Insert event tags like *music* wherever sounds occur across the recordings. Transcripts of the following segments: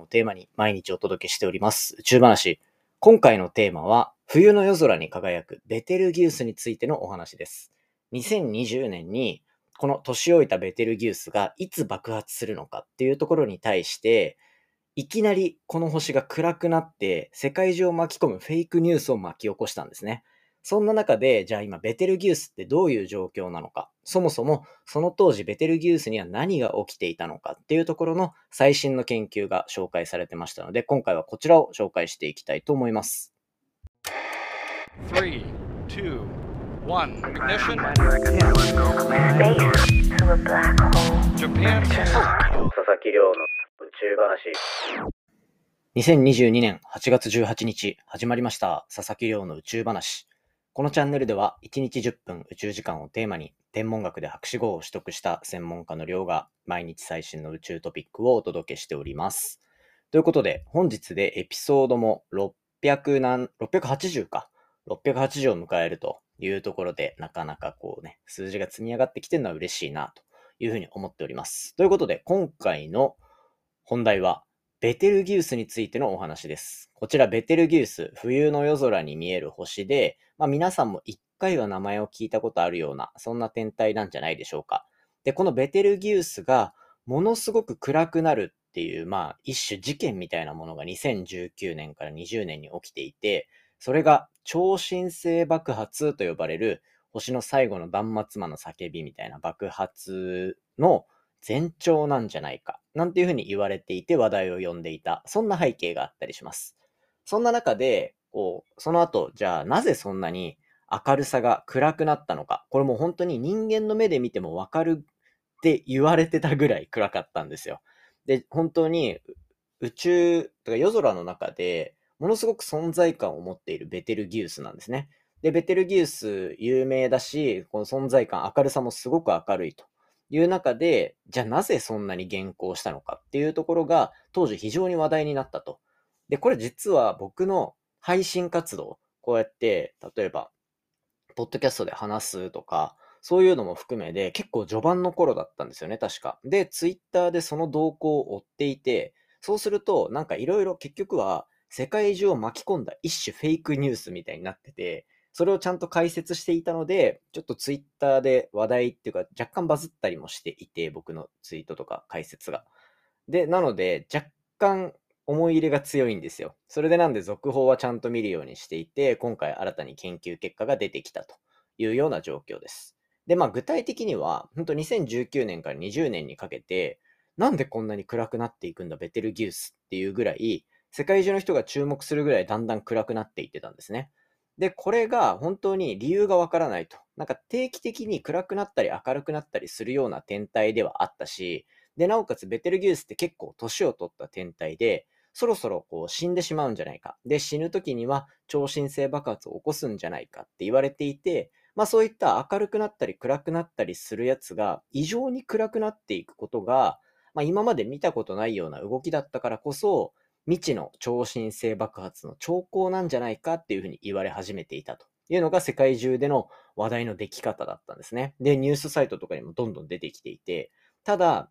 をテーマに毎日お届けしております宇宙話。今回のテーマは冬の夜空に輝くベテルギウスについてのお話です。2020年にこの年老いたベテルギウスがいつ爆発するのかっていうところに対していきなりこの星が暗くなって世界中を巻き込むフェイクニュースを巻き起こしたんですね。そんな中で、じゃあ今ベテルギウスってどういう状況なのか、そもそもその当時ベテルギウスには何が起きていたのかっていうところの最新の研究が紹介されてましたので、今回はこちらを紹介していきたいと思います。Three, two, one. Ignition. Space to a black hole. Japan. 佐々木亮の宇宙話。2022年8月18日始まりました佐々木亮の宇宙話。このチャンネルでは1日10分宇宙時間をテーマに天文学で博士号を取得した専門家の亮が毎日最新の宇宙トピックをお届けしております。ということで本日でエピソードも600何、680か。680を迎えるというところでなかなかこうね、数字が積み上がってきてるのは嬉しいなというふうに思っております。ということで今回の本題はベテルギウスについてのお話です。こちらベテルギウス、冬の夜空に見える星で、まあ、皆さんも一回は名前を聞いたことあるような、そんな天体なんじゃないでしょうか。で、このベテルギウスがものすごく暗くなるっていう、まあ一種事件みたいなものが2019年から20年に起きていて、それが超新星爆発と呼ばれる星の最後の断末魔の叫びみたいな爆発の前兆なんじゃないか、なんていうふうに言われていて話題を呼んでいた、そんな背景があったりします。そんな中で、こう、その後、じゃあなぜそんなに明るさが暗くなったのか、これも本当に人間の目で見てもわかるって言われてたぐらい暗かったんですよ。で、本当に宇宙、とか夜空の中でものすごく存在感を持っているベテルギウスなんですね。で、ベテルギウス有名だし、この存在感、明るさもすごく明るいと。いう中で、じゃあなぜそんなに現行したのかっていうところが当時非常に話題になったと。で、これ実は僕の配信活動、こうやって、例えば、ポッドキャストで話すとか、そういうのも含めで結構序盤の頃だったんですよね、確か。で、ツイッターでその動向を追っていて、そうすると、なんかいろいろ結局は世界中を巻き込んだ一種フェイクニュースみたいになってて、それをちゃんと解説していたので、ちょっとツイッターで話題っていうか若干バズったりもしていて、僕のツイートとか解説が。で、なので若干思い入れが強いんですよ。それでなんで続報はちゃんと見るようにしていて、今回新たに研究結果が出てきたというような状況です。で、まあ具体的には、本当2019年から20年にかけて、なんでこんなに暗くなっていくんだ、ベテルギウスっていうぐらい、世界中の人が注目するぐらいだんだん暗くなっていってたんですね。で、これが本当に理由がわからないと。なんか定期的に暗くなったり明るくなったりするような天体ではあったし、で、なおかつベテルギウスって結構年を取った天体で、そろそろこう死んでしまうんじゃないか。で、死ぬ時には超新星爆発を起こすんじゃないかって言われていて、まあそういった明るくなったり暗くなったりするやつが異常に暗くなっていくことが、まあ今まで見たことないような動きだったからこそ、未知の超新星爆発の兆候なんじゃないかっていうふうに言われ始めていたというのが世界中での話題の出来方だったんですね。で、ニュースサイトとかにもどんどん出てきていて、ただ、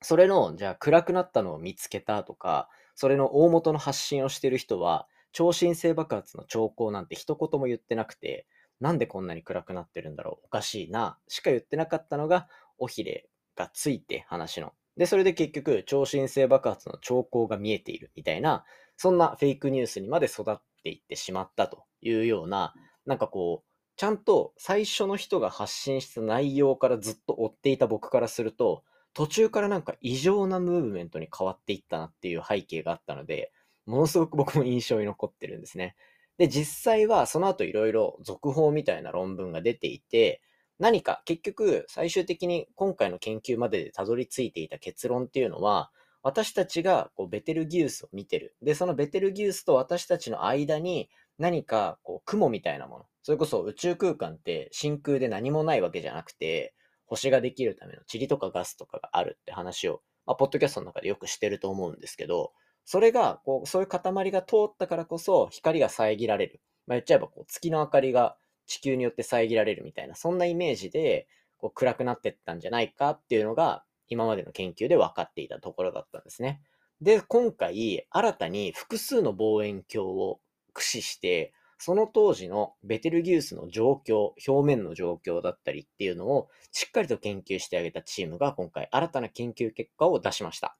それの、じゃあ暗くなったのを見つけたとか、それの大元の発信をしてる人は、超新星爆発の兆候なんて一言も言ってなくて、なんでこんなに暗くなってるんだろうおかしいな、しか言ってなかったのが、尾ひれがついて話の。で、それで結局、超新星爆発の兆候が見えているみたいな、そんなフェイクニュースにまで育っていってしまったというような、なんかこう、ちゃんと最初の人が発信した内容からずっと追っていた僕からすると、途中からなんか異常なムーブメントに変わっていったなっていう背景があったので、ものすごく僕も印象に残ってるんですね。で、実際はその後いろいろ続報みたいな論文が出ていて、何か結局最終的に今回の研究まででたどり着いていた結論っていうのは、私たちがこうベテルギウスを見てる。で、そのベテルギウスと私たちの間に何かこう雲みたいなもの。それこそ宇宙空間って真空で何もないわけじゃなくて、星ができるための塵とかガスとかがあるって話を、まあ、ポッドキャストの中でよくしてると思うんですけど、それが、こう、そういう塊が通ったからこそ、光が遮られる。まあ、言っちゃえば、こう、月の明かりが地球によって遮られるみたいな、そんなイメージで、こう、暗くなってったんじゃないかっていうのが、今までの研究で分かっていたところだったんですね。で、今回、新たに複数の望遠鏡を駆使して、その当時のベテルギウスの状況、表面の状況だったりっていうのをしっかりと研究してあげたチームが今回新たな研究結果を出しました。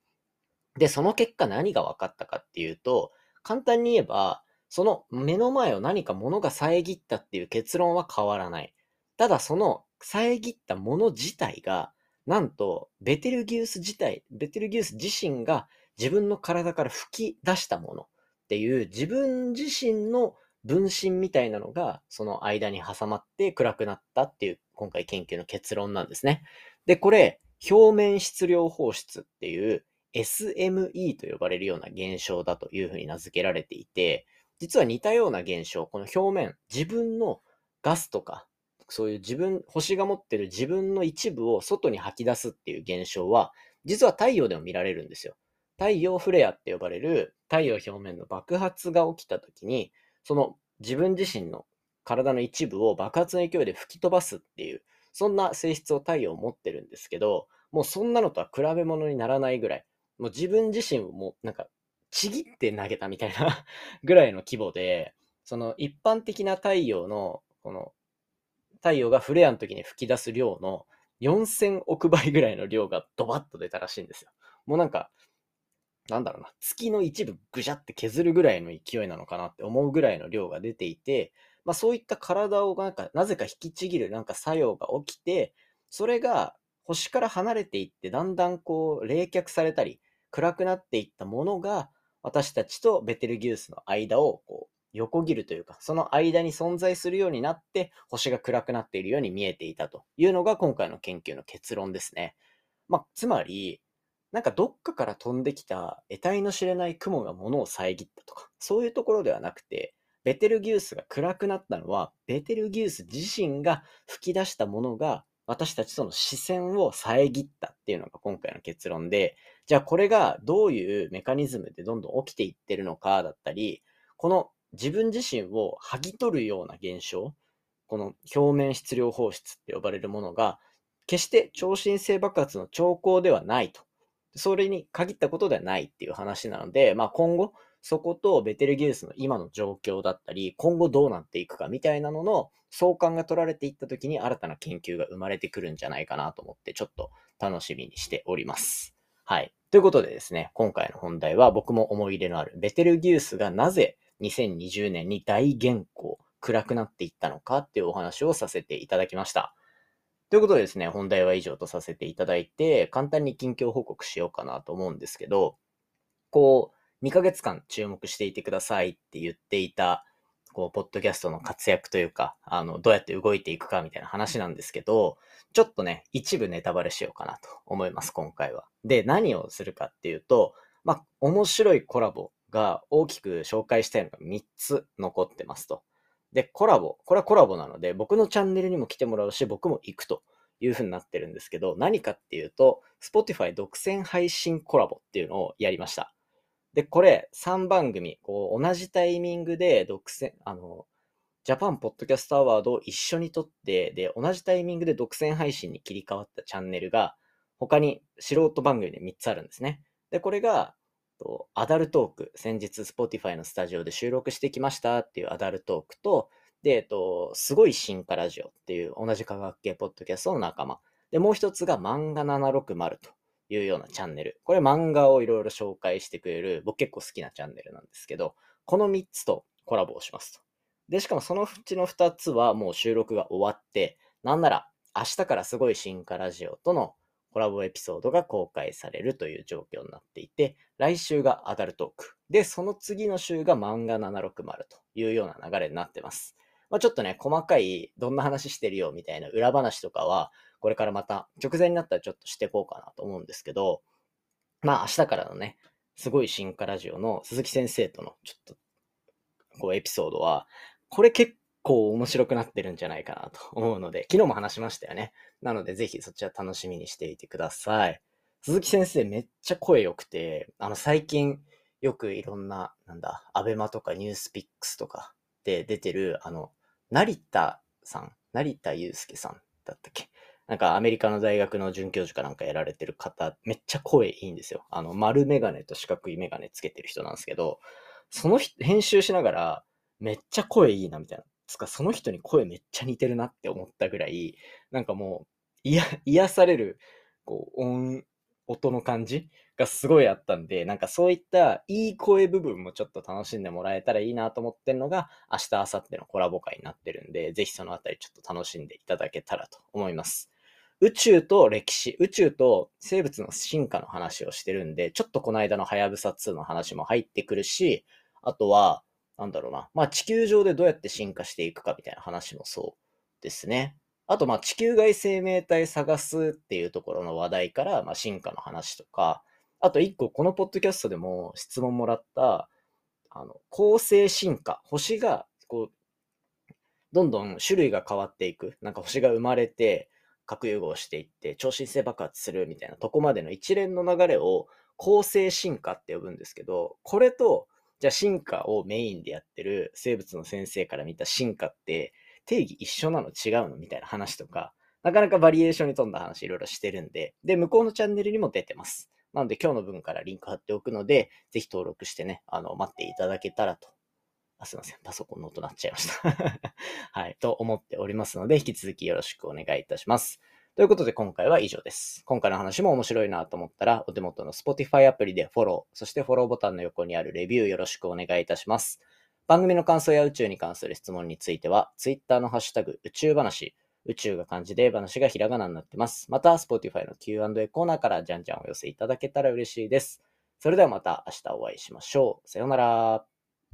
で、その結果何が分かったかっていうと、簡単に言えば、その目の前を何か物が遮ったっていう結論は変わらない。ただその遮ったもの自体が、なんとベテルギウス自体、ベテルギウス自身が自分の体から吹き出したものっていう自分自身の分身みたいなのがその間に挟まって暗くなったっていう今回研究の結論なんですね。で、これ表面質量放出っていう SME と呼ばれるような現象だというふうに名付けられていて、実は似たような現象、この表面、自分のガスとか、そういう自分、星が持ってる自分の一部を外に吐き出すっていう現象は、実は太陽でも見られるんですよ。太陽フレアって呼ばれる太陽表面の爆発が起きた時に、その自分自身の体の一部を爆発の勢いで吹き飛ばすっていう、そんな性質を太陽を持ってるんですけど、もうそんなのとは比べ物にならないぐらい、もう自分自身をもうなんかちぎって投げたみたいな *laughs* ぐらいの規模で、その一般的な太陽の、この太陽がフレアの時に吹き出す量の4000億倍ぐらいの量がドバッと出たらしいんですよ。もうなんか、なんだろうな、月の一部ぐしゃって削るぐらいの勢いなのかなって思うぐらいの量が出ていて、まあそういった体をなんか、なぜか引きちぎるなんか作用が起きて、それが星から離れていって、だんだんこう冷却されたり、暗くなっていったものが、私たちとベテルギウスの間をこう横切るというか、その間に存在するようになって、星が暗くなっているように見えていたというのが今回の研究の結論ですね。まあ、つまり、なんかどっかから飛んできた得体の知れない雲が物を遮ったとか、そういうところではなくて、ベテルギウスが暗くなったのは、ベテルギウス自身が吹き出したものが、私たちとの視線を遮ったっていうのが今回の結論で、じゃあこれがどういうメカニズムでどんどん起きていってるのかだったり、この自分自身を剥ぎ取るような現象、この表面質量放出って呼ばれるものが、決して超新星爆発の兆候ではないと。それに限ったことではないっていう話なので、まあ今後、そことベテルギウスの今の状況だったり、今後どうなっていくかみたいなのの相関が取られていった時に新たな研究が生まれてくるんじゃないかなと思って、ちょっと楽しみにしております。はい。ということでですね、今回の本題は僕も思い入れのあるベテルギウスがなぜ2020年に大減光、暗くなっていったのかっていうお話をさせていただきました。ということでですね、本題は以上とさせていただいて、簡単に近況報告しようかなと思うんですけど、こう、2ヶ月間注目していてくださいって言っていた、こう、ポッドキャストの活躍というか、あの、どうやって動いていくかみたいな話なんですけど、ちょっとね、一部ネタバレしようかなと思います、今回は。で、何をするかっていうと、まあ、面白いコラボが大きく紹介したいのが3つ残ってますと。で、コラボ。これはコラボなので、僕のチャンネルにも来てもらうし、僕も行くという風になってるんですけど、何かっていうと、Spotify 独占配信コラボっていうのをやりました。で、これ3番組、こう、同じタイミングで独占、あの、ジャパンポッドキャストアワードを一緒に撮って、で、同じタイミングで独占配信に切り替わったチャンネルが、他に素人番組で3つあるんですね。で、これが、とアダルトーク、先日 Spotify のスタジオで収録してきましたっていうアダルトークと、で、えっと、すごい進化ラジオっていう同じ科学系ポッドキャストの仲間。で、もう一つが漫画760というようなチャンネル。これ漫画をいろいろ紹介してくれる、僕結構好きなチャンネルなんですけど、この3つとコラボをしますと。で、しかもそのうちの2つはもう収録が終わって、なんなら明日からすごい進化ラジオとのコラボエピソードが公開されるという状況になっていて、来週がアダルトーク。で、その次の週が漫画760というような流れになってます。まあ、ちょっとね、細かいどんな話してるよみたいな裏話とかは、これからまた直前になったらちょっとしていこうかなと思うんですけど、まあ明日からのね、すごい進化ラジオの鈴木先生とのちょっと、こうエピソードは、これ結構面白くなってるんじゃないかなと思うので、*laughs* 昨日も話しましたよね。なのでぜひそちら楽しみにしていてください。鈴木先生めっちゃ声良くて、あの最近よくいろんな、なんだ、アベマとかニュースピックスとかで出てる、あの、成田さん、成田祐介さんだったっけ？なんかアメリカの大学の准教授かなんかやられてる方、めっちゃ声いいんですよ。あの、丸メガネと四角いメガネつけてる人なんですけど、その、編集しながら、めっちゃ声いいなみたいな。つか、その人に声めっちゃ似てるなって思ったぐらい、なんかもう、いや、*laughs* 癒される、こう、音、音の感じがすごいあったんで、なんかそういったいい声部分もちょっと楽しんでもらえたらいいなと思ってるのが、明日、明後日のコラボ会になってるんで、ぜひそのあたりちょっと楽しんでいただけたらと思います。宇宙と歴史、宇宙と生物の進化の話をしてるんで、ちょっとこの間のはやぶさ2の話も入ってくるし、あとは、なんだろうな、まあ地球上でどうやって進化していくかみたいな話もそうですね。あと、まあ地球外生命体探すっていうところの話題から、まあ進化の話とか、あと一個このポッドキャストでも質問もらった、あの、恒星進化、星が、こう、どんどん種類が変わっていく。なんか星が生まれて、核融合していって、超新星爆発するみたいなとこまでの一連の流れを、恒星進化って呼ぶんですけど、これと、じゃあ進化をメインでやってる生物の先生から見た進化って定義一緒なの違うのみたいな話とか、なかなかバリエーションに富んだ話いろいろしてるんで、で、向こうのチャンネルにも出てます。なので今日の分からリンク貼っておくので、ぜひ登録してね、あの、待っていただけたらと。あ、すいません。パソコンの音鳴っちゃいました。*laughs* はい。と思っておりますので、引き続きよろしくお願いいたします。ということで今回は以上です。今回の話も面白いなと思ったら、お手元の Spotify アプリでフォロー、そしてフォローボタンの横にあるレビューよろしくお願いいたします。番組の感想や宇宙に関する質問については、Twitter のハッシュタグ宇宙話、宇宙が漢字で話がひらがなになってます。また、Spotify の Q&A コーナーからじゃんじゃんお寄せいただけたら嬉しいです。それではまた明日お会いしましょう。さようなら。